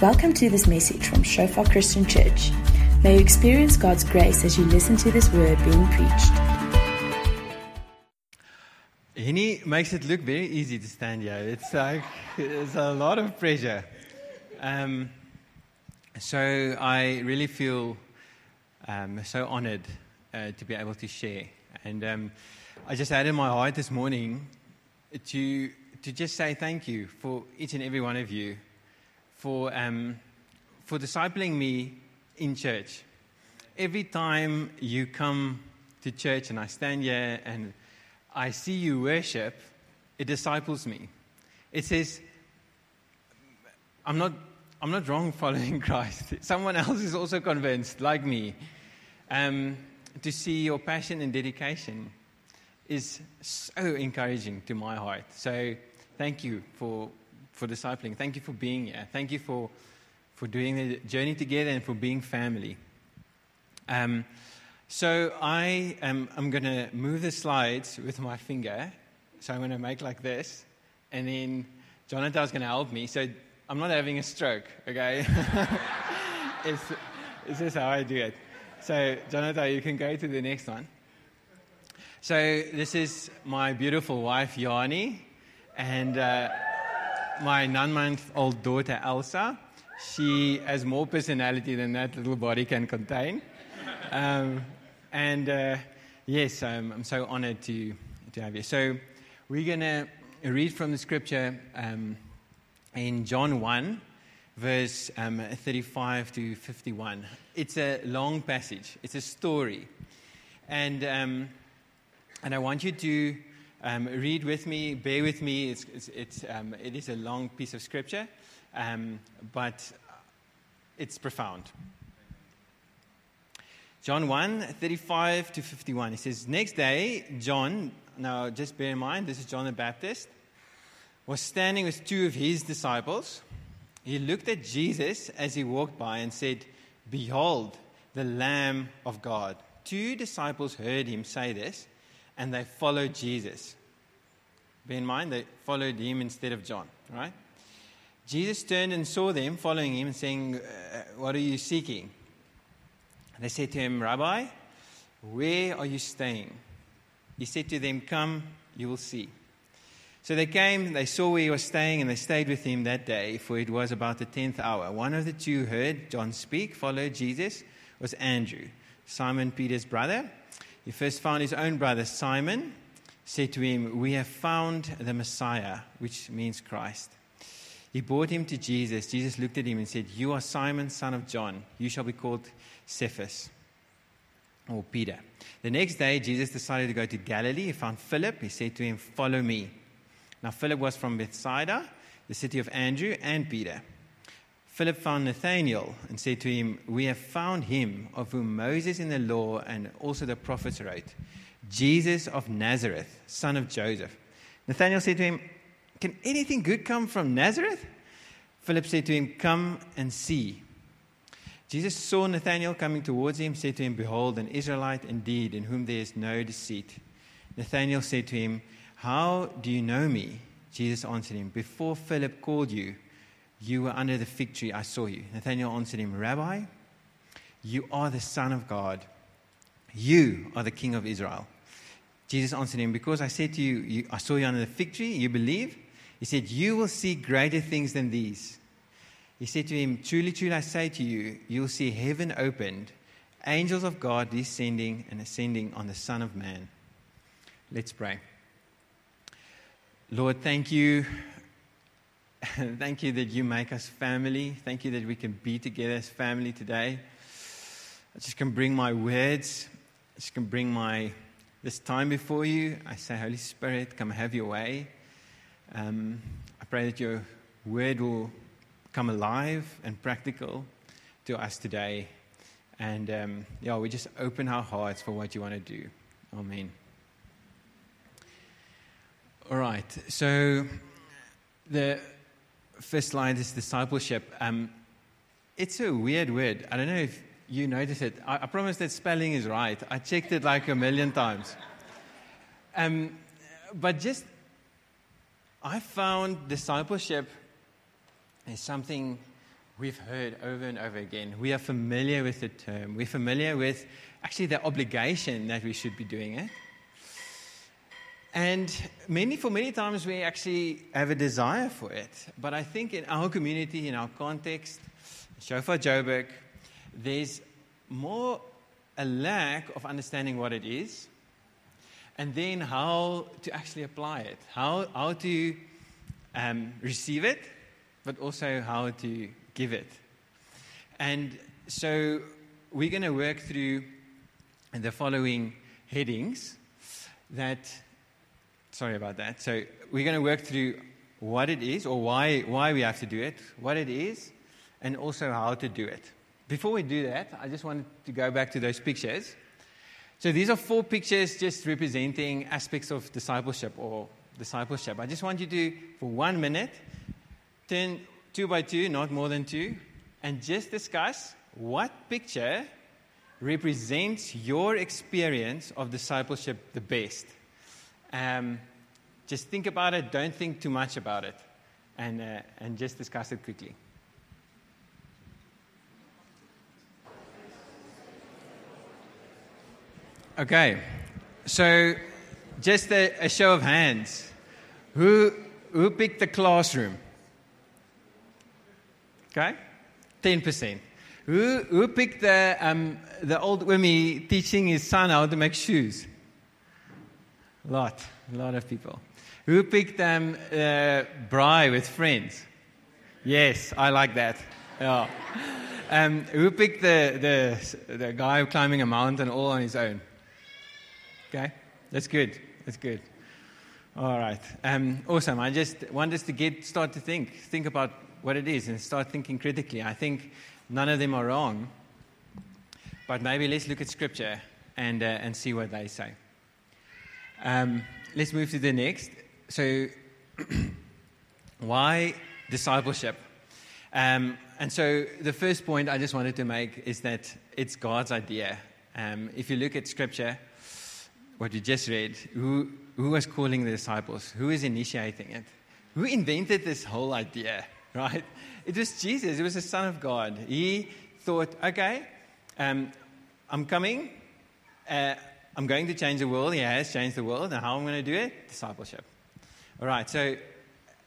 Welcome to this message from Shofar Christian Church. May you experience God's grace as you listen to this word being preached. Henny makes it look very easy to stand here. It's like it's a lot of pressure. Um, so I really feel um, so honored uh, to be able to share. And um, I just in my heart this morning to to just say thank you for each and every one of you for um, for discipling me in church. Every time you come to church and I stand here and I see you worship, it disciples me. It says, I'm not, I'm not wrong following Christ. Someone else is also convinced, like me. Um, to see your passion and dedication is so encouraging to my heart. So, thank you for, for discipling. Thank you for being here. Thank you for, for doing the journey together and for being family. Um, so I am I'm going to move the slides with my finger. So I'm going to make like this, and then Jonathan is going to help me. So I'm not having a stroke, okay? it's, it's just how I do it. So Jonathan, you can go to the next one. So this is my beautiful wife Yanni, and uh, my nine-month-old daughter Elsa. She has more personality than that little body can contain. Um, and uh, yes, um, I'm so honored to, to have you. So we're going to read from the scripture um, in John 1, verse um, 35 to 51. It's a long passage, it's a story. And, um, and I want you to um, read with me, bear with me. It's, it's, it's um, it is a long piece of scripture, um, but it's profound. John 1 35 to 51. He says, Next day, John, now just bear in mind, this is John the Baptist, was standing with two of his disciples. He looked at Jesus as he walked by and said, Behold, the Lamb of God. Two disciples heard him say this, and they followed Jesus. Bear in mind, they followed him instead of John, right? Jesus turned and saw them following him and saying, uh, What are you seeking? They said to him, Rabbi, where are you staying? He said to them, Come, you will see. So they came, they saw where he was staying, and they stayed with him that day, for it was about the tenth hour. One of the two heard John speak, followed Jesus, was Andrew, Simon Peter's brother. He first found his own brother, Simon, said to him, We have found the Messiah, which means Christ. He brought him to Jesus. Jesus looked at him and said, You are Simon, son of John. You shall be called Cephas or Peter. The next day, Jesus decided to go to Galilee. He found Philip. He said to him, Follow me. Now, Philip was from Bethsaida, the city of Andrew and Peter. Philip found Nathanael and said to him, We have found him of whom Moses in the law and also the prophets wrote, Jesus of Nazareth, son of Joseph. Nathanael said to him, Can anything good come from Nazareth? Philip said to him, Come and see. Jesus saw Nathanael coming towards him, said to him, Behold, an Israelite indeed, in whom there is no deceit. Nathanael said to him, How do you know me? Jesus answered him, Before Philip called you, you were under the fig tree, I saw you. Nathanael answered him, Rabbi, you are the Son of God. You are the King of Israel. Jesus answered him, Because I said to you, you I saw you under the fig tree, you believe? He said, You will see greater things than these. He said to him, Truly, truly, I say to you, you will see heaven opened, angels of God descending and ascending on the Son of Man. Let's pray. Lord, thank you. thank you that you make us family. Thank you that we can be together as family today. I just can bring my words. I just can bring my this time before you. I say, Holy Spirit, come have your way. Um, I pray that your word will come alive and practical to us today. And um, yeah, we just open our hearts for what you want to do. Amen. All right. So the first line is discipleship. Um, it's a weird word. I don't know if you notice it. I, I, promise that spelling is right. I checked it like a million times. Um, but just, I found discipleship is something we've heard over and over again. We are familiar with the term. We're familiar with actually the obligation that we should be doing it. And many, for many times, we actually have a desire for it. But I think in our community, in our context, Shofar Joburg, there's more a lack of understanding what it is and then how to actually apply it, how, how to um, receive it, but also how to give it. And so we're going to work through the following headings that, sorry about that. So we're going to work through what it is or why, why we have to do it, what it is, and also how to do it. Before we do that, I just wanted to go back to those pictures. So these are four pictures just representing aspects of discipleship or discipleship. I just want you to, for one minute, turn two by two, not more than two, and just discuss what picture represents your experience of discipleship the best. Um, just think about it, don't think too much about it, and, uh, and just discuss it quickly. Okay, so just a, a, show of hands. Who, who picked the classroom? Okay, 10%. Who, who picked the, um, the old Wimmy teaching his son how to make shoes? A lot, a lot of people. Who picked um, uh, braai with friends? Yes, I like that. Yeah. Um, who picked the, the, the guy climbing a mountain all on his own? Okay, that's good. That's good. All right. Um, awesome. I just want us to get start to think, think about what it is, and start thinking critically. I think none of them are wrong, but maybe let's look at Scripture and uh, and see what they say. Um, let's move to the next. So, why discipleship? Um, and so, the first point I just wanted to make is that it's God's idea. Um, if you look at Scripture what you just read, who, who was calling the disciples? Who is initiating it? Who invented this whole idea, right? It was Jesus. It was the Son of God. He thought, okay, um, I'm coming. Uh, I'm going to change the world. He has changed the world. And how I'm going to do it? Discipleship. All right. So,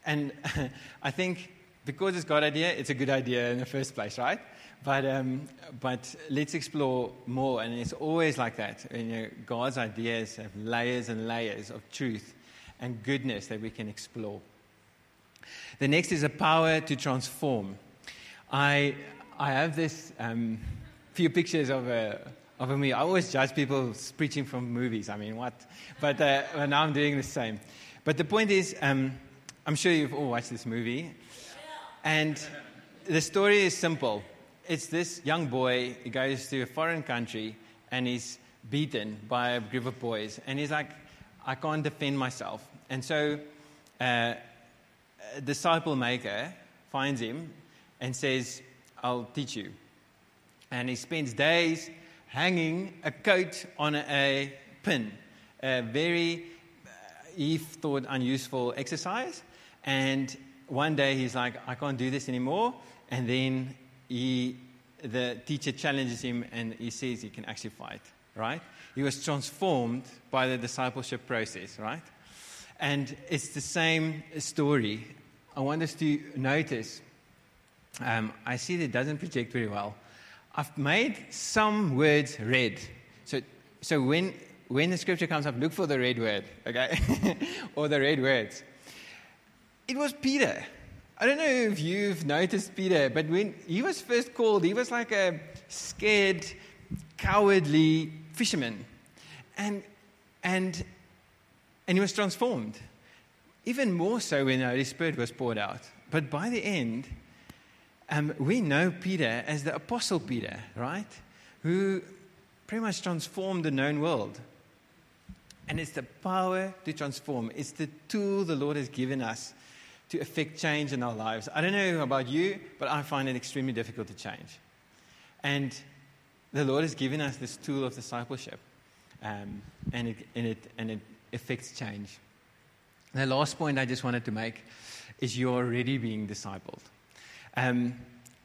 and I think because it's God's idea, it's a good idea in the first place, right? But, um, but let's explore more. And it's always like that. You know, God's ideas have layers and layers of truth and goodness that we can explore. The next is a power to transform. I, I have this um, few pictures of, a, a me. I always judge people preaching from movies. I mean, what? But uh, now I'm doing the same. But the point is, um, I'm sure you've all watched this movie. And the story is simple it's this young boy, he goes to a foreign country and he's beaten by a group of boys. And he's like, I can't defend myself. And so uh, a disciple maker finds him and says, I'll teach you. And he spends days hanging a coat on a pin, a very, uh, he thought, unuseful exercise. And one day he's like, I can't do this anymore. And then he, the teacher challenges him and he says he can actually fight, right? He was transformed by the discipleship process, right? And it's the same story. I want us to notice. Um, I see that it doesn't project very well. I've made some words red. So, so when, when the scripture comes up, look for the red word, okay? or the red words. It was Peter. I don't know if you've noticed Peter, but when he was first called, he was like a scared, cowardly fisherman. And, and, and he was transformed. Even more so when the Holy Spirit was poured out. But by the end, um, we know Peter as the Apostle Peter, right? Who pretty much transformed the known world. And it's the power to transform, it's the tool the Lord has given us to affect change in our lives. I don't know about you, but I find it extremely difficult to change. And the Lord has given us this tool of discipleship, um, and, it, and, it, and it affects change. The last point I just wanted to make is you're already being discipled. Um,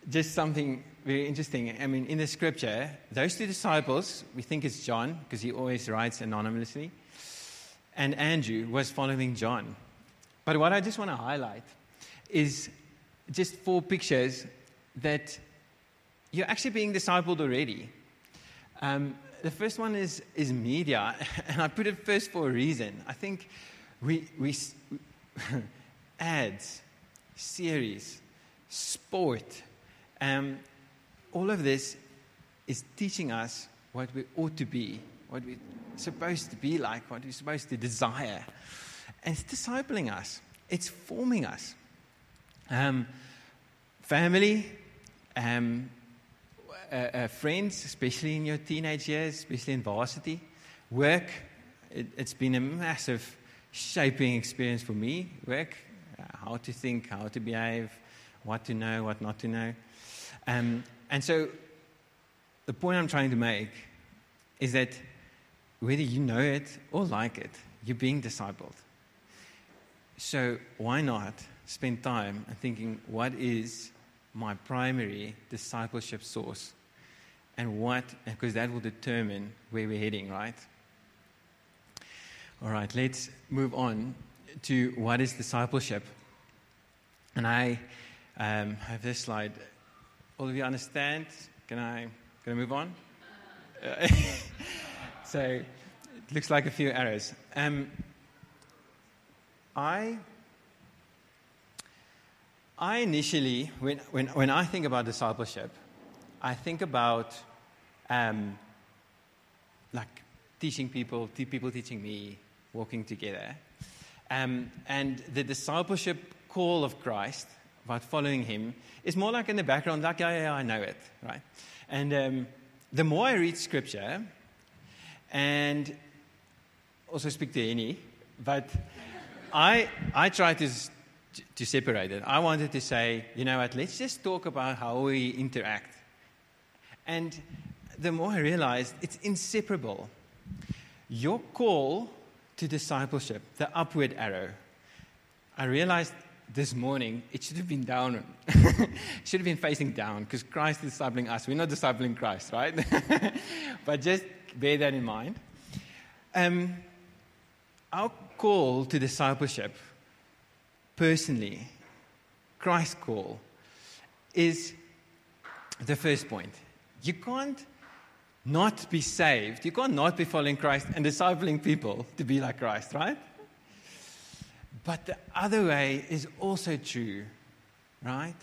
just something very interesting. I mean, in the scripture, those two disciples, we think it's John, because he always writes anonymously, and Andrew was following John. But what I just want to highlight is just four pictures that you're actually being discipled already. Um, the first one is, is media, and I put it first for a reason. I think we, we ads, series, sport, um, all of this is teaching us what we ought to be, what we're supposed to be like, what we're supposed to desire. And it's discipling us, it's forming us. Um, family, um, uh, uh, friends, especially in your teenage years, especially in varsity, work, it, has been a massive shaping experience for me. Work, uh, how to think, how to behave, what to know, what not to know. Um, and so, the point I'm trying to make is that whether you know it or like it, you're being discipled. So, why not spend time and thinking, what is my primary discipleship source? And what, because that will determine where we're heading, right? All right, let's move on to what is discipleship. And I um, I have this slide. All of you understand? Can I, can I move on? so it looks like a few errors. Um, I, I initially, when, when, when I think about discipleship, I think about um, like teaching people, people teaching me, walking together. Um, and the discipleship call of Christ about following him is more like in the background, like, yeah, yeah, I know it, right? And um, the more I read scripture and also speak to any, but I, I try to, to separate it. I wanted to say, you know what, let's just talk about how we interact. And the more I realized it's inseparable. Your call to discipleship, the upward arrow, I realized this morning, it should have been down. it should have been facing down because Christ is discipling us. We're not discipling Christ, right? but just bear that in mind. Um, our call to discipleship, personally, Christ's call, is the first point. You can't not be saved. You can't not be following Christ and discipling people to be like Christ, right? But the other way is also true, right?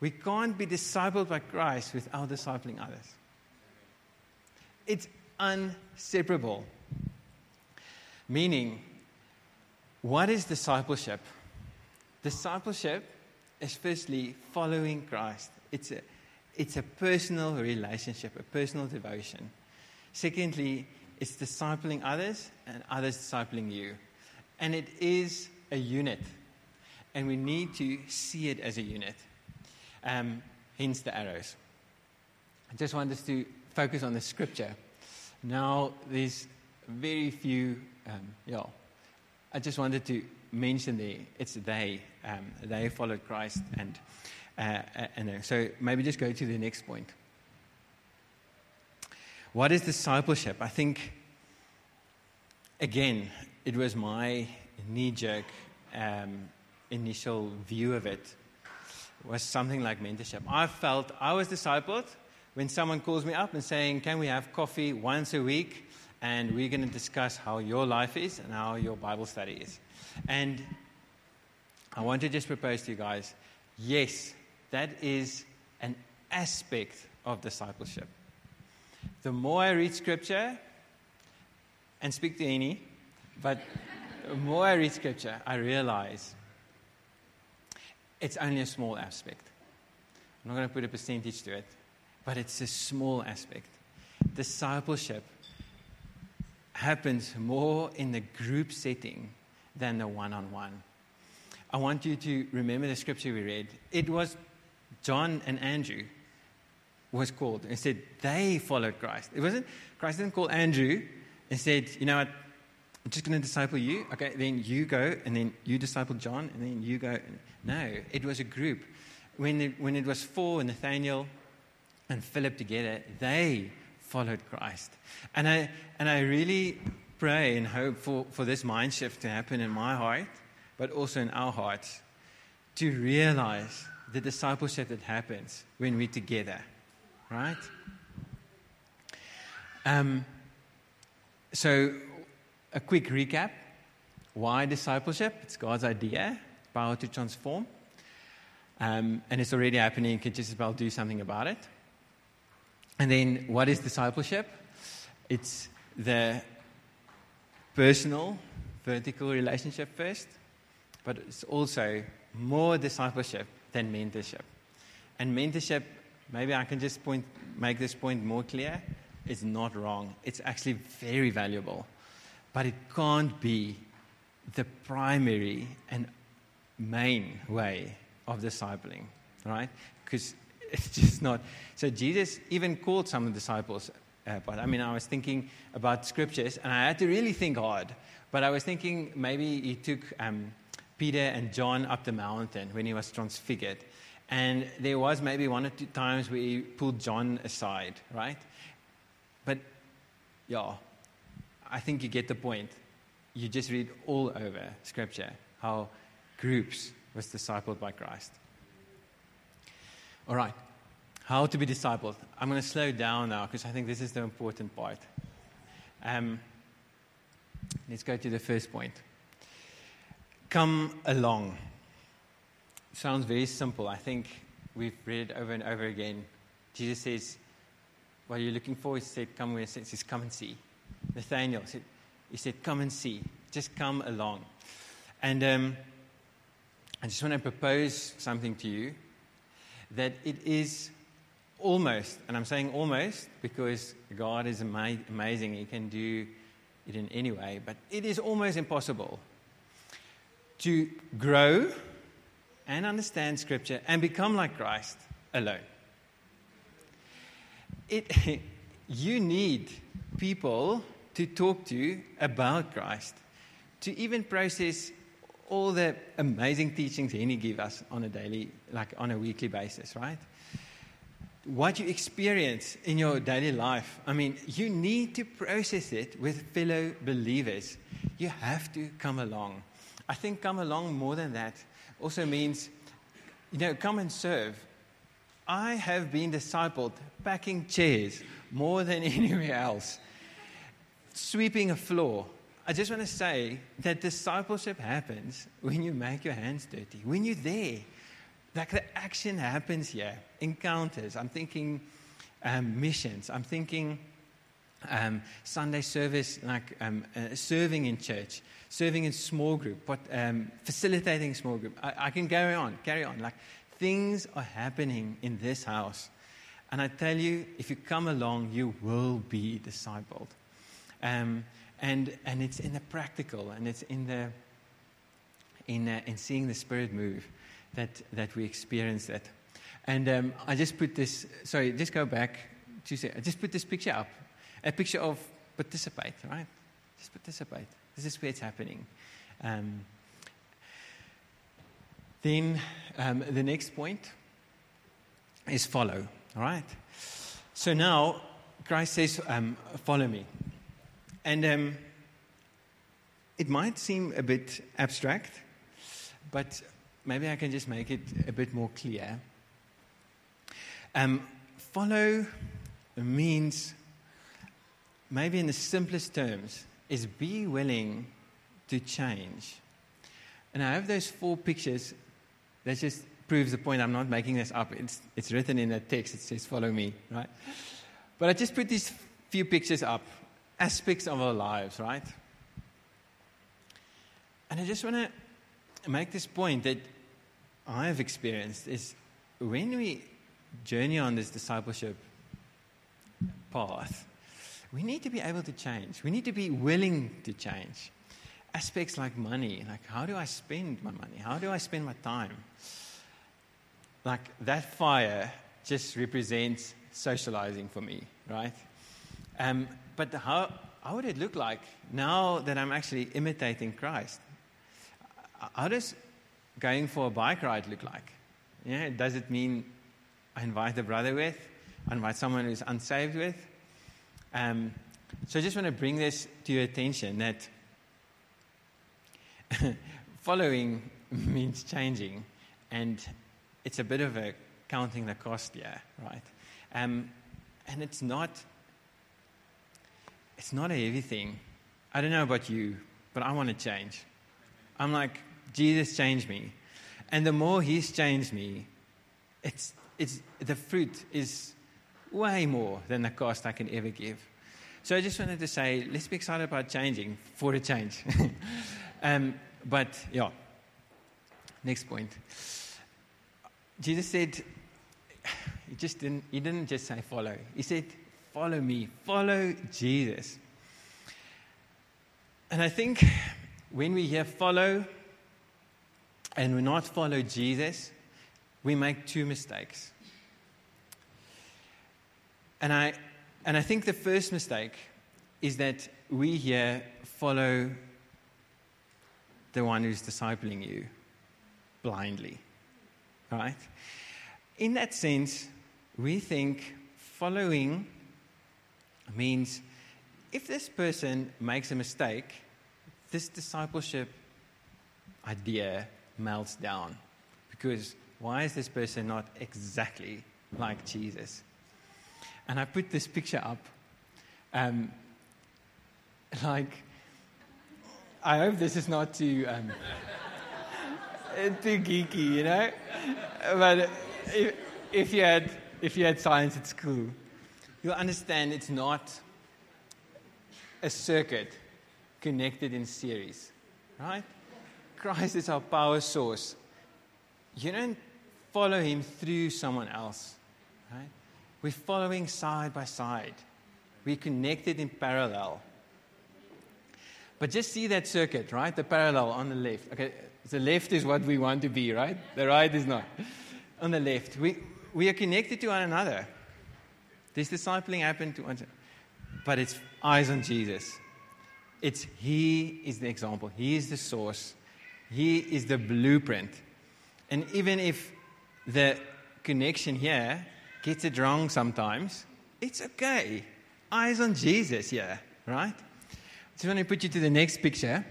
We can't be discipled by Christ without discipling others. It's inseparable. Meaning, what is discipleship? Discipleship is firstly following Christ. It's a, it's a personal relationship, a personal devotion. Secondly, it's discipling others and others discipling you. And it is a unit, and we need to see it as a unit. Um, hence the arrows. I just want us to focus on the scripture. Now, there's very few, um, yeah. I just wanted to mention there, it's they. Um, they followed Christ, and, uh, and uh, so maybe just go to the next point. What is discipleship? I think, again, it was my knee jerk um, initial view of it was something like mentorship. I felt I was discipled when someone calls me up and saying, Can we have coffee once a week? And we're going to discuss how your life is and how your Bible study is. And I want to just propose to you guys yes, that is an aspect of discipleship. The more I read scripture and speak to any, but the more I read scripture, I realize it's only a small aspect. I'm not going to put a percentage to it, but it's a small aspect. Discipleship happens more in the group setting than the one on one. I want you to remember the scripture we read. It was John and Andrew was called and said they followed Christ. It wasn't Christ didn't call Andrew and said, you know what, I'm just going to disciple you. Okay, then you go, and then you disciple John, and then you go. No, it was a group. when it, when it was for Nathaniel and Philip together, they followed Christ. And I, and I really pray and hope for, for this mind shift to happen in my heart, but also in our hearts, to realize the discipleship that happens when we're together, right? Um, so, a quick recap why discipleship? It's God's idea, power to transform. Um, and it's already happening. You can just well do something about it. And then, what is discipleship? It's the personal, vertical relationship first, but it's also more discipleship than mentorship. And mentorship, maybe I can just point, make this point more clear, is not wrong. It's actually very valuable. But it can't be the primary and main way of discipling, right? Because it's just not. So Jesus even called some of the disciples. Uh, but I mean, I was thinking about scriptures, and I had to really think hard. But I was thinking maybe he took um, Peter and John up the mountain when he was transfigured. And there was maybe one or two times where he pulled John aside, right? But yeah, I think you get the point. You just read all over Scripture how groups was discipled by Christ. All right, how to be discipled. I'm going to slow down now because I think this is the important part. Um, let's go to the first point. Come along. Sounds very simple. I think we've read it over and over again. Jesus says, What are you looking for? He said, Come He says, Come and see. Nathaniel said, He said, Come and see. Just come along. And um, I just want to propose something to you that it is almost, and I'm saying almost because God is ama- amazing, He can do it in any way, but it is almost impossible to grow and understand Scripture and become like Christ alone. It, you need people to talk to you about Christ, to even process all the amazing teachings Henny give us on a daily, like on a weekly basis, right? What you experience in your daily life, I mean, you need to process it with fellow believers. You have to come along. I think come along more than that also means, you know, come and serve. I have been discipled packing chairs more than anywhere else, sweeping a floor. I just want to say that discipleship happens when you make your hands dirty, when you're there. Like the action happens here, encounters. I'm thinking um, missions. I'm thinking um, Sunday service, like um, uh, serving in church, serving in small group, but um, facilitating small group. I, I, can carry on, carry on. Like things are happening in this house, and I tell you, if you come along, you will be discipled. Um, and and it's in the practical, and it's in the in uh, in seeing the Spirit move that that we experience that. And um, I just put this. Sorry, just go back. To say, I just put this picture up a picture of participate, right? Just participate. This is where it's happening. Um, then um, the next point is follow, all right? So now Christ says, um, Follow me. And um, it might seem a bit abstract, but maybe I can just make it a bit more clear. Um, follow means maybe in the simplest terms, is be willing to change. And I have those four pictures that just proves the point. I'm not making this up. It's, it's written in the text. It says, follow me, right? But I just put these few pictures up, aspects of our lives, right? And I just want to make this point that I have experienced is when we journey on this discipleship path, we need to be able to change. We need to be willing to change. Aspects like money, like how do I spend my money? How do I spend my time? Like that fire just represents socializing for me, right? Um, but how, how would it look like now that I'm actually imitating Christ? How does going for a bike ride look like? Yeah, does it mean I invite a brother with? I invite someone who's unsaved with? Um, so I just want to bring this to your attention that following means changing, and it's a bit of a counting the cost here, right? Um, and it's not it's not a heavy thing. I don't know about you, but I want to change. I'm like, Jesus changed me. And the more He's changed me, it's, it's, the fruit is way more than the cost I can ever give. So I just wanted to say, let's be excited about changing for a change. um, but yeah, next point. Jesus said, he just didn't, he didn't just say follow. He said, follow me, follow Jesus. And I think when we hear follow and we not follow Jesus, we make two mistakes. And I, and I think the first mistake is that we here follow the one who's discipling you blindly. Right? In that sense, we think following means if this person makes a mistake, this discipleship idea melts down. Because why is this person not exactly like Jesus? And I put this picture up. Um, like, I hope this is not too, um, too geeky, you know? But if, if, you had, if you had science at school, you'll understand it's not a circuit connected in series, right? Christ is our power source. You don't follow him through someone else, right? We're following side by side. We're connected in parallel. But just see that circuit, right? The parallel on the left. Okay, the left is what we want to be, right? The right is not. On the left, we, we are connected to one another. This discipling happened to one, but it's eyes on Jesus. It's He is the example, He is the source, He is the blueprint. And even if the connection here gets it wrong sometimes, it's okay. Eyes on Jesus here, right? So when I put you to the next picture,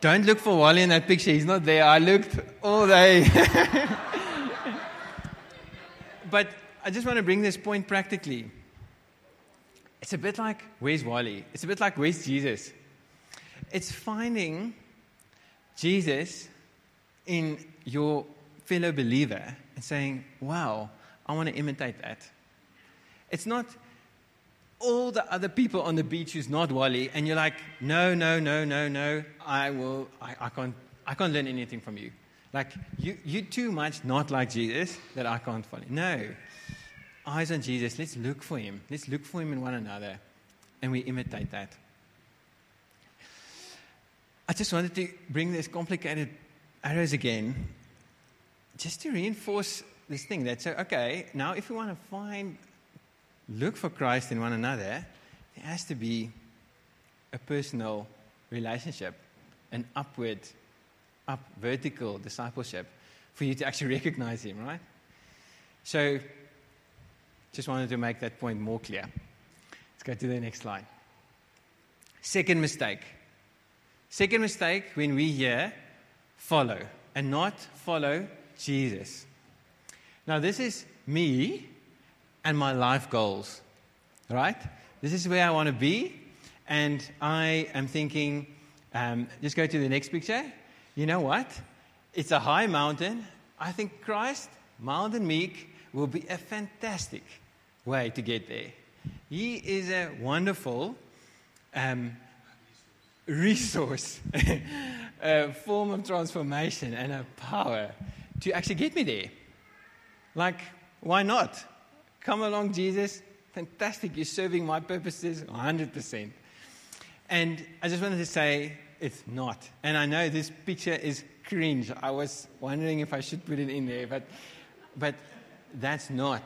don't look for Wally in that picture. He's not there. I looked all day. but I just want to bring this point practically. It's a bit like where's Wally? It's a bit like where's Jesus? It's finding Jesus in your fellow believer and saying, wow, I want to imitate that. It's not all the other people on the beach who's not Wally, and you're like, no, no, no, no, no, I will, I, I can't, I can't learn anything from you. Like, you, you too much not like Jesus that I can't follow. No. Eyes on Jesus. Let's look for him. Let's look for him in one another. And we imitate that. I just wanted to bring this complicated arrows again just to reinforce this thing that so okay now if we want to find look for Christ in one another, there has to be a personal relationship, an upward, up vertical discipleship for you to actually recognize Him, right? So, just wanted to make that point more clear. Let's go to the next slide. Second mistake. Second mistake when we hear follow and not follow Jesus. Now, this is me and my life goals, right? This is where I want to be. And I am thinking, um, just go to the next picture. You know what? It's a high mountain. I think Christ, mild and meek, will be a fantastic way to get there. He is a wonderful um, resource, a form of transformation, and a power to actually get me there. Like, why not? Come along, Jesus. Fantastic. You're serving my purposes 100%. And I just wanted to say it's not. And I know this picture is cringe. I was wondering if I should put it in there, but, but that's not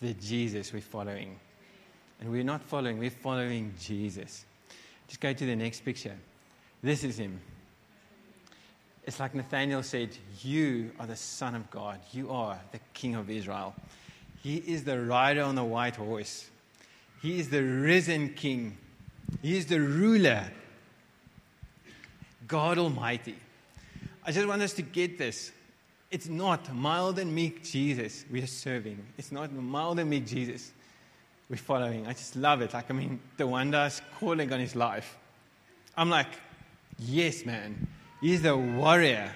the Jesus we're following. And we're not following, we're following Jesus. Just go to the next picture. This is him. It's like Nathaniel said, You are the Son of God. You are the King of Israel. He is the rider on the white horse. He is the risen King. He is the ruler. God Almighty. I just want us to get this. It's not mild and meek Jesus we are serving. It's not mild and meek Jesus we're following. I just love it. Like, I mean, the wonders calling on his life. I'm like, yes, man. He's the warrior.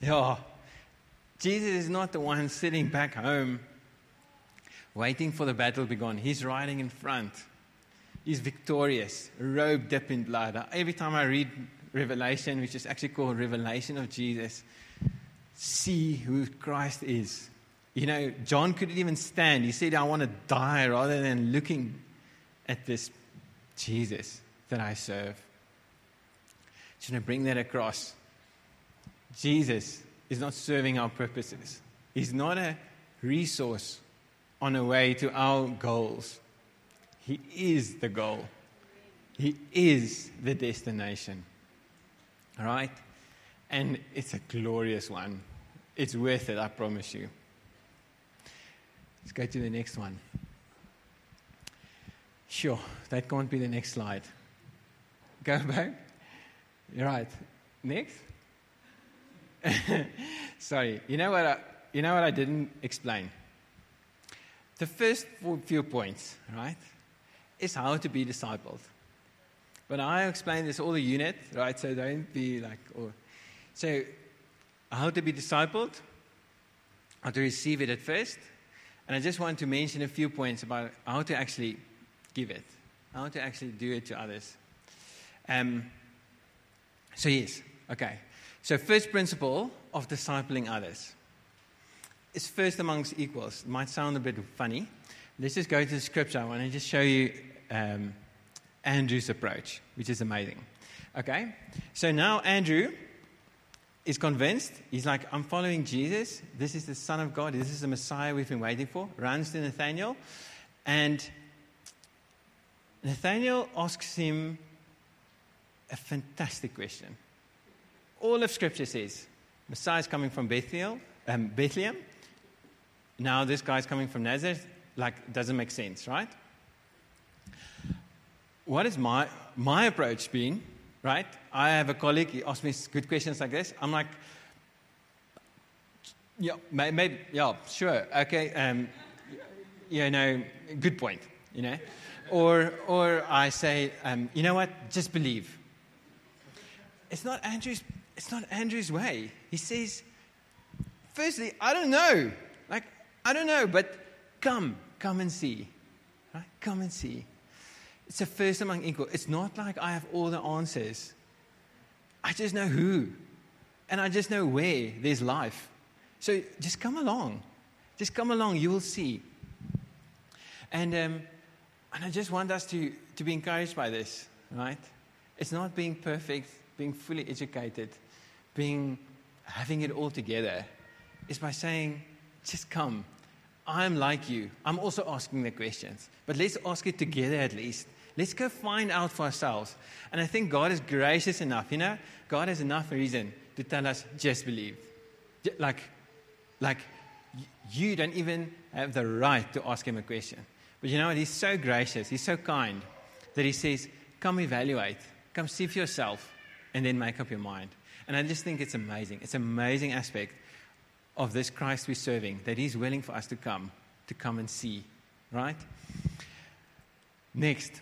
Yeah. Jesus is not the one sitting back home waiting for the battle to be gone. He's riding in front. He's victorious, robe dipped in blood. Every time I read Revelation, which is actually called Revelation of Jesus, see who Christ is. You know, John couldn't even stand. He said, I want to die rather than looking at this Jesus that I serve. Just to bring that across. Jesus is not serving our purposes, He's not a resource on a way to our goals. He is the goal, He is the destination. All right? And it's a glorious one. It's worth it, I promise you. Let's go to the next one. Sure, that can't be the next slide. Go back. Right. Next. Sorry. You know what? I, you know what I didn't explain. The first few points, right, is how to be discipled. But I explain this all the unit, right? So don't be like, or, so how to be discipled, how to receive it at first, and I just want to mention a few points about how to actually give it, how to actually do it to others. Um, so, yes, okay. So, first principle of discipling others is first amongst equals. It might sound a bit funny. Let's just go to the scripture. I want to just show you um, Andrew's approach, which is amazing. Okay? So now Andrew is convinced. He's like, I'm following Jesus. This is the Son of God. This is the Messiah we've been waiting for. Runs to Nathaniel. And Nathaniel asks him a fantastic question. All of Scripture says Messiah is coming from Bethel, um, Bethlehem. Now this guy's coming from Nazareth. Like, doesn't make sense, right? What is my, my approach been? right? I have a colleague, he asks me good questions like this. I'm like, yeah, maybe, yeah, sure, okay, um, you know, good point, you know. Or, or I say, um, you know what, just believe. It's not Andrew's, it's not Andrew's way. He says, firstly, I don't know. Like, I don't know, but come, come and see. Right? Come and see. It's a first among equal. It's not like I have all the answers. I just know who. And I just know where there's life. So just come along. Just come along. You will see. And, um, and I just want us to, to be encouraged by this, right? It's not being perfect, being fully educated, being having it all together. It's by saying, just come. I'm like you. I'm also asking the questions. But let's ask it together at least. Let's go find out for ourselves. And I think God is gracious enough. You know, God has enough reason to tell us, just believe. Like, like you don't even have the right to ask him a question. But you know what? He's so gracious, he's so kind that he says, Come evaluate, come see for yourself, and then make up your mind. And I just think it's amazing. It's an amazing aspect of this Christ we're serving that he's willing for us to come, to come and see, right? Next,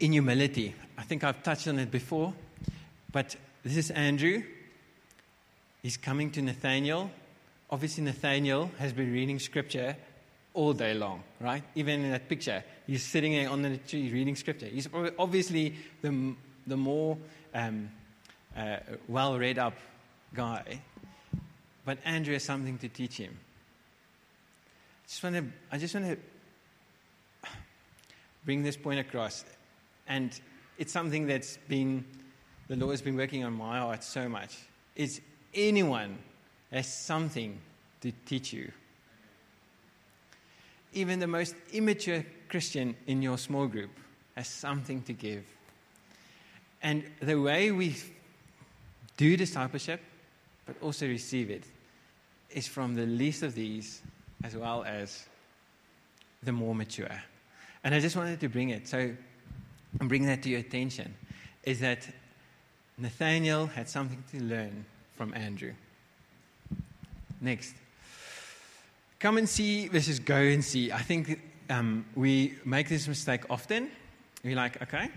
in humility. I think I've touched on it before, but this is Andrew. He's coming to Nathaniel. Obviously, Nathaniel has been reading scripture all day long, right? Even in that picture, he's sitting on the tree reading scripture. He's obviously the, the more um, uh, well read up guy, but Andrew has something to teach him. I just want to, I just want to bring this point across. And it's something that's been, the Lord has been working on my heart so much. Is anyone has something to teach you. Even the most immature Christian in your small group has something to give. And the way we do discipleship, but also receive it, is from the least of these as well as the more mature. And I just wanted to bring it. So I'm bringing that to your attention. Is that Nathaniel had something to learn from Andrew. Next. Come and see versus go and see. I think um, we make this mistake often. We're like, okay,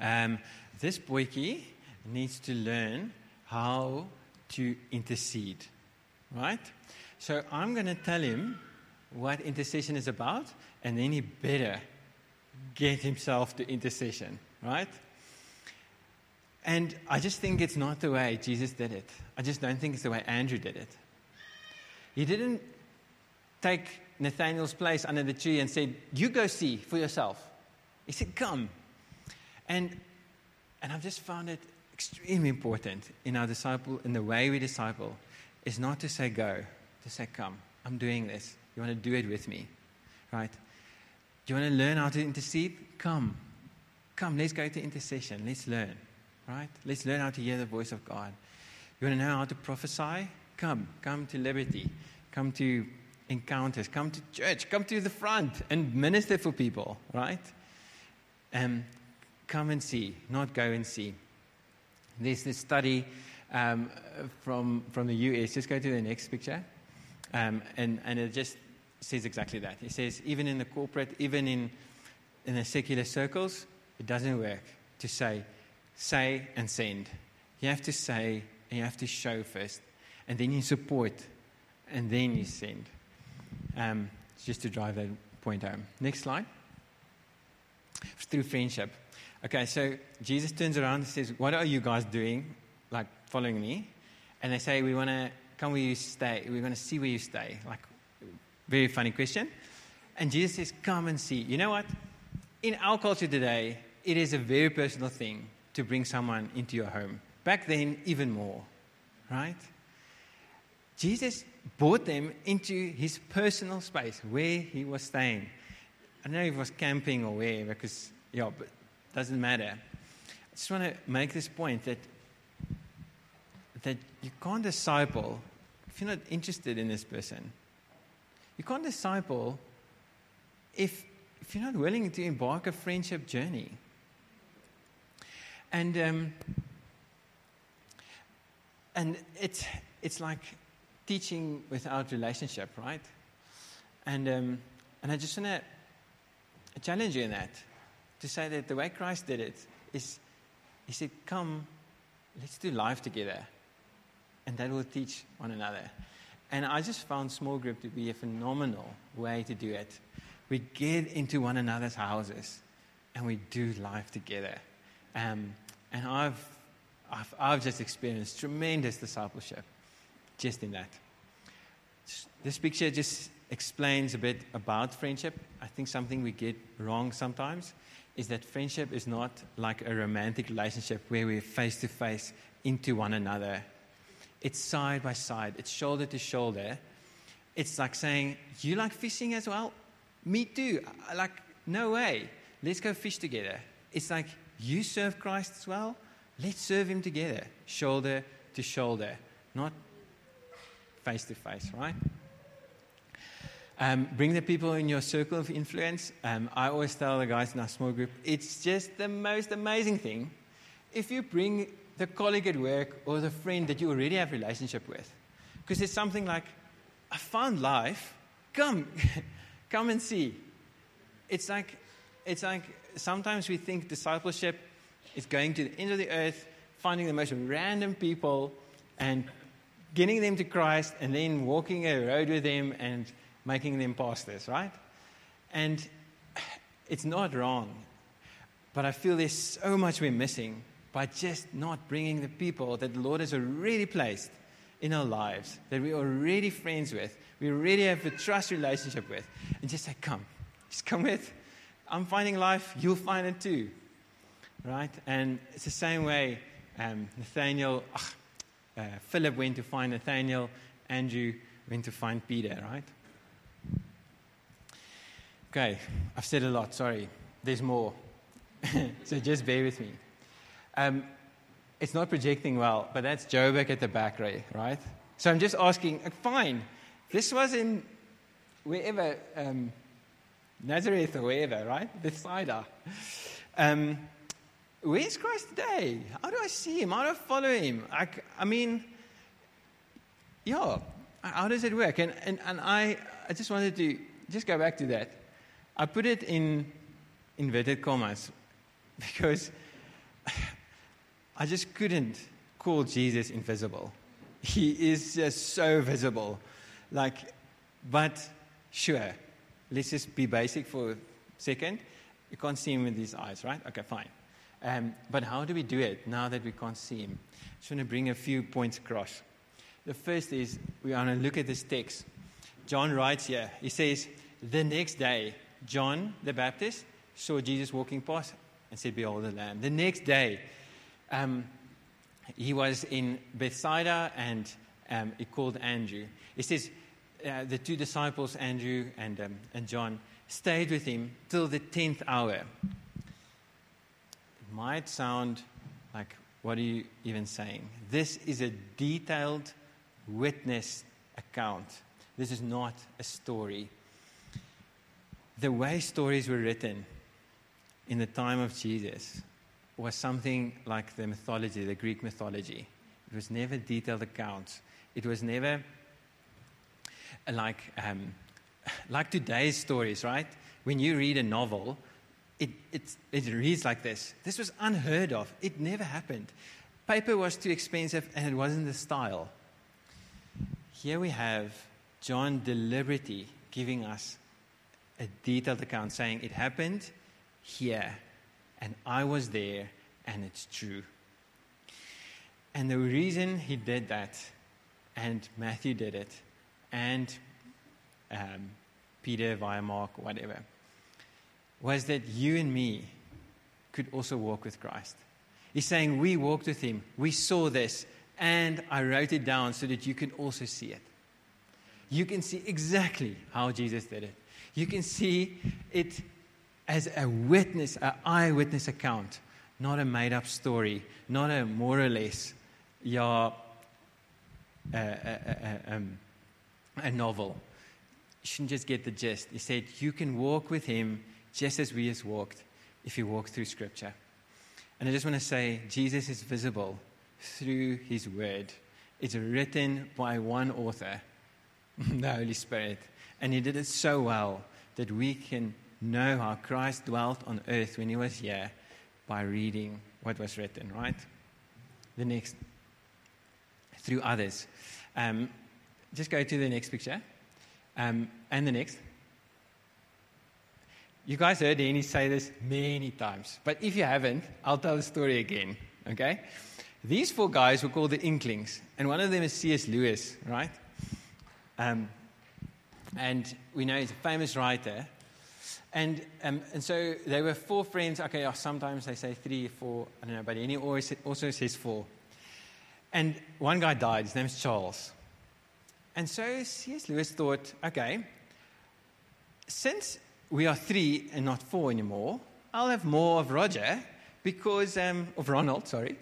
um, this boykie needs to learn how to intercede, right? So I'm going to tell him what intercession is about, and then he better get himself to intercession, right? And I just think it's not the way Jesus did it. I just don't think it's the way Andrew did it. He didn't take Nathaniel's place under the tree and said, You go see for yourself. He said, Come. And, and I've just found it extremely important in our disciple, in the way we disciple, is not to say go, to say come. I'm doing this. You want to do it with me, right? Do you want to learn how to intercede? Come. Come, let's go to intercession. Let's learn, right? Let's learn how to hear the voice of God. You want to know how to prophesy? Come. Come to liberty. Come to encounters. Come to church. Come to the front and minister for people, right? Um, come and see, not go and see. There's this study um, from, from the US. Just go to the next picture. Um, and, and it just says exactly that. It says, even in the corporate, even in, in the secular circles, it doesn't work to say, say and send. You have to say and you have to show first. And then you support. And then you send. Um, just to drive that point home. Next slide. Through friendship. Okay, so Jesus turns around and says, What are you guys doing? Like following me? And they say, We want to come where you stay. We want to see where you stay. Like, very funny question. And Jesus says, Come and see. You know what? In our culture today, it is a very personal thing to bring someone into your home. Back then, even more, right? Jesus brought them into his personal space where he was staying. I don't know if he was camping or where, because, yeah, but it doesn't matter. I just want to make this point that, that you can't disciple if you're not interested in this person. You can't disciple if, if you're not willing to embark a friendship journey. And, um, and it's, it's like teaching without relationship, right? And, um, and I just want to challenge you in that to say that the way Christ did it is He said, Come, let's do life together. And that will teach one another. And I just found small group to be a phenomenal way to do it. We get into one another's houses and we do life together. Um, and I've, I've, I've just experienced tremendous discipleship just in that. This picture just explains a bit about friendship. I think something we get wrong sometimes is that friendship is not like a romantic relationship where we're face to face into one another. It's side by side, it's shoulder to shoulder. It's like saying, You like fishing as well? Me too. Like, no way. Let's go fish together. It's like, You serve Christ as well? Let's serve Him together, shoulder to shoulder, not face to face, right? Um, bring the people in your circle of influence. Um, I always tell the guys in our small group, it's just the most amazing thing if you bring the colleague at work or the friend that you already have a relationship with. Because it's something like, I found life. Come, come and see. It's like, it's like sometimes we think discipleship is going to the end of the earth, finding the most random people and getting them to Christ and then walking a road with them and making them pastors, right? And it's not wrong. But I feel there's so much we're missing by just not bringing the people that the Lord has already placed in our lives, that we're already friends with, we already have a trust relationship with, and just say, Come, just come with. I'm finding life, you'll find it too. Right? And it's the same way um, Nathaniel, uh, Philip went to find Nathaniel, Andrew went to find Peter, right? Okay, I've said a lot, sorry. There's more. so just bear with me. Um, it's not projecting well, but that's Joburg at the back, Ray, right? So I'm just asking, uh, fine, this was in wherever, um, Nazareth or wherever, right? Bethsaida. Um, where's Christ today? How do I see him? How do I follow him? I, I mean, yeah, how does it work? And, and, and I, I just wanted to just go back to that. I put it in inverted commas because I just couldn't call Jesus invisible. He is just so visible. Like, but sure, let's just be basic for a second. You can't see him with these eyes, right? Okay, fine. Um, but how do we do it now that we can't see him? I just want to bring a few points across. The first is we want to look at this text. John writes here, he says, The next day, John the Baptist saw Jesus walking past and said, Behold the Lamb. The next day, um, he was in Bethsaida and um, he called Andrew. He says, uh, the two disciples, Andrew and, um, and John, stayed with him till the 10th hour. It might sound like, what are you even saying? This is a detailed witness account. This is not a story. The way stories were written in the time of Jesus was something like the mythology, the Greek mythology. It was never detailed accounts. It was never like, um, like today's stories, right? When you read a novel, it, it, it reads like this. This was unheard of. It never happened. Paper was too expensive and it wasn't the style. Here we have John deliberately giving us a detailed account saying it happened here and I was there, and it's true. And the reason he did that, and Matthew did it, and um, Peter via Mark, whatever, was that you and me could also walk with Christ. He's saying, We walked with him, we saw this, and I wrote it down so that you can also see it. You can see exactly how Jesus did it. You can see it as a witness, an eyewitness account, not a made up story, not a more or less, a, a, a, um, a novel. You shouldn't just get the gist. He said, You can walk with him just as we has walked if you walk through Scripture. And I just want to say, Jesus is visible through his word. It's written by one author, the Holy Spirit. And he did it so well that we can know how Christ dwelt on earth when he was here by reading what was written, right? The next, through others. Um, just go to the next picture. Um, and the next. You guys heard Danny say this many times, but if you haven't, I'll tell the story again, okay? These four guys were called the Inklings, and one of them is C.S. Lewis, right? Um, and we know he's a famous writer, and, um, and so they were four friends. Okay, sometimes they say three, four, I don't know, but he always also says four. And one guy died. His name's Charles. And so C.S. Lewis thought, okay, since we are three and not four anymore, I'll have more of Roger because, um, of Ronald, sorry,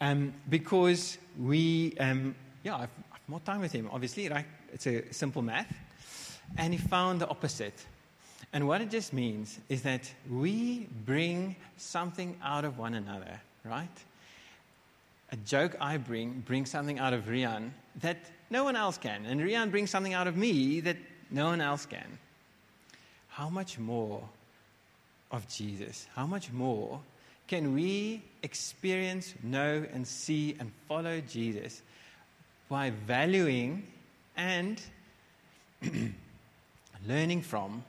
um, because we, um, yeah, I've, I've more time with him, obviously, right? It's a simple math. And he found the opposite. And what it just means is that we bring something out of one another, right? A joke I bring brings something out of Rian that no one else can. And Rian brings something out of me that no one else can. How much more of Jesus? How much more can we experience, know, and see and follow Jesus by valuing and learning from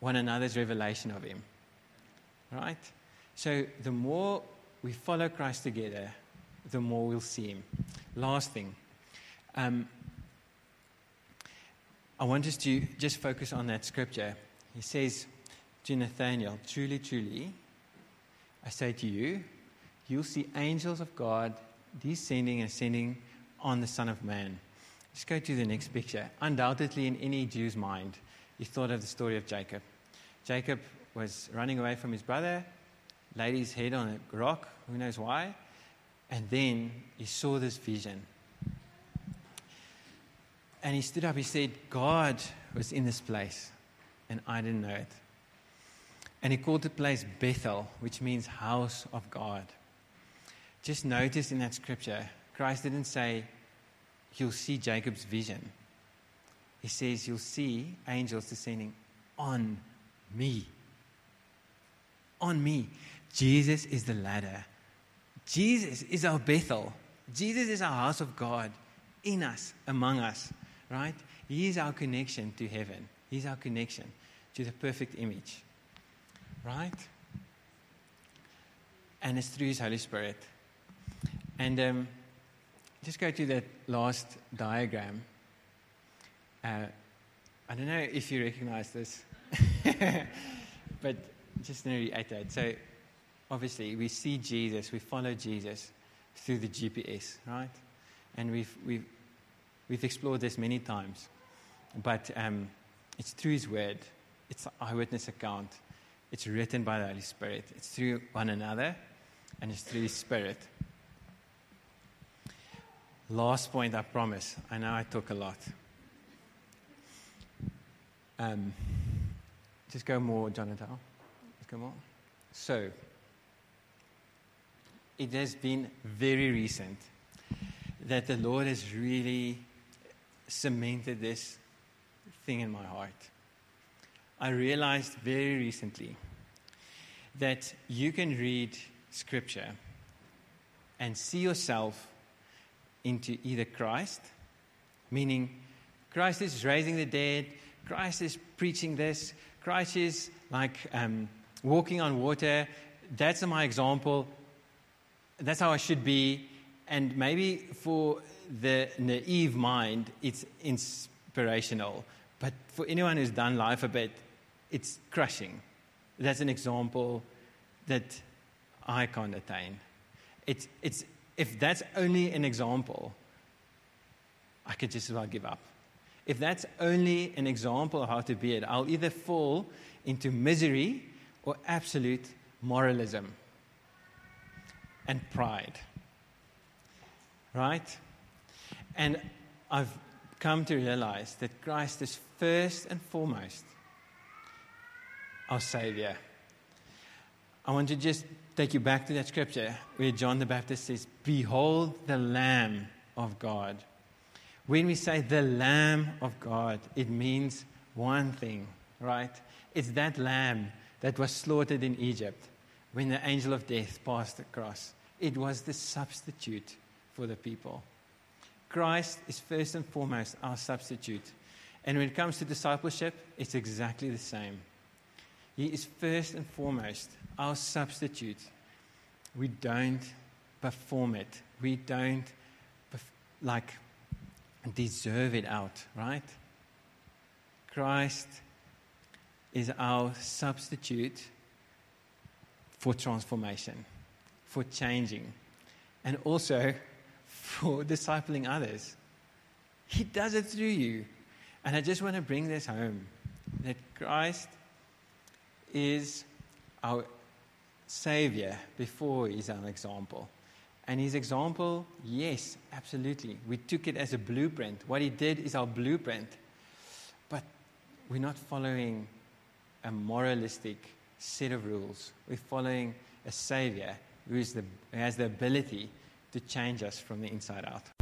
one another's revelation of Him. Right? So the more we follow Christ together, the more we'll see Him. Last thing. Um, I want us to just focus on that scripture. He says to Nathanael, Truly, truly, I say to you, you'll see angels of God descending and ascending on the Son of Man. Just go to the next picture. Undoubtedly, in any Jew's mind, he thought of the story of Jacob. Jacob was running away from his brother, laid his head on a rock, who knows why, And then he saw this vision. And he stood up, he said, God was in this place, and I didn't know it. And he called the place Bethel, which means house of God. Just notice in that scripture, Christ didn't say, You'll see Jacob's vision. He says, You'll see angels descending on me. On me. Jesus is the ladder. Jesus is our Bethel. Jesus is our house of God in us, among us, right? He is our connection to heaven. He's our connection to the perfect image, right? And it's through His Holy Spirit. And um, just go to that last diagram. Uh, I don't know if you recognize this, but just to reiterate. So, obviously, we see Jesus, we follow Jesus through the GPS, right? And we've, we've, we've explored this many times. But um, it's through His Word, it's an eyewitness account, it's written by the Holy Spirit, it's through one another, and it's through His Spirit. Last point, I promise. I know I talk a lot. Um, just go more, Jonathan. Just go more. So, it has been very recent that the Lord has really cemented this thing in my heart. I realized very recently that you can read Scripture and see yourself into either Christ, meaning Christ is raising the dead, Christ is preaching this, Christ is like um, walking on water. That's my example. That's how I should be. And maybe for the naive mind, it's inspirational. But for anyone who's done life a bit, it's crushing. That's an example that I can't attain. It's, it's if that's only an example, I could just about give up. If that's only an example of how to be it, I'll either fall into misery or absolute moralism and pride. Right? And I've come to realize that Christ is first and foremost our Savior. I want to just take you back to that scripture where John the Baptist says, Behold the Lamb of God. When we say the Lamb of God, it means one thing, right? It's that lamb that was slaughtered in Egypt when the angel of death passed across. It was the substitute for the people. Christ is first and foremost our substitute. And when it comes to discipleship, it's exactly the same. He is first and foremost our substitute. We don't perform it. We don't like deserve it out, right? Christ is our substitute for transformation, for changing, and also for discipling others. He does it through you. And I just want to bring this home that Christ is our Savior before He's our example. And His example, yes, absolutely. We took it as a blueprint. What He did is our blueprint. But we're not following a moralistic set of rules. We're following a Savior who, the, who has the ability to change us from the inside out.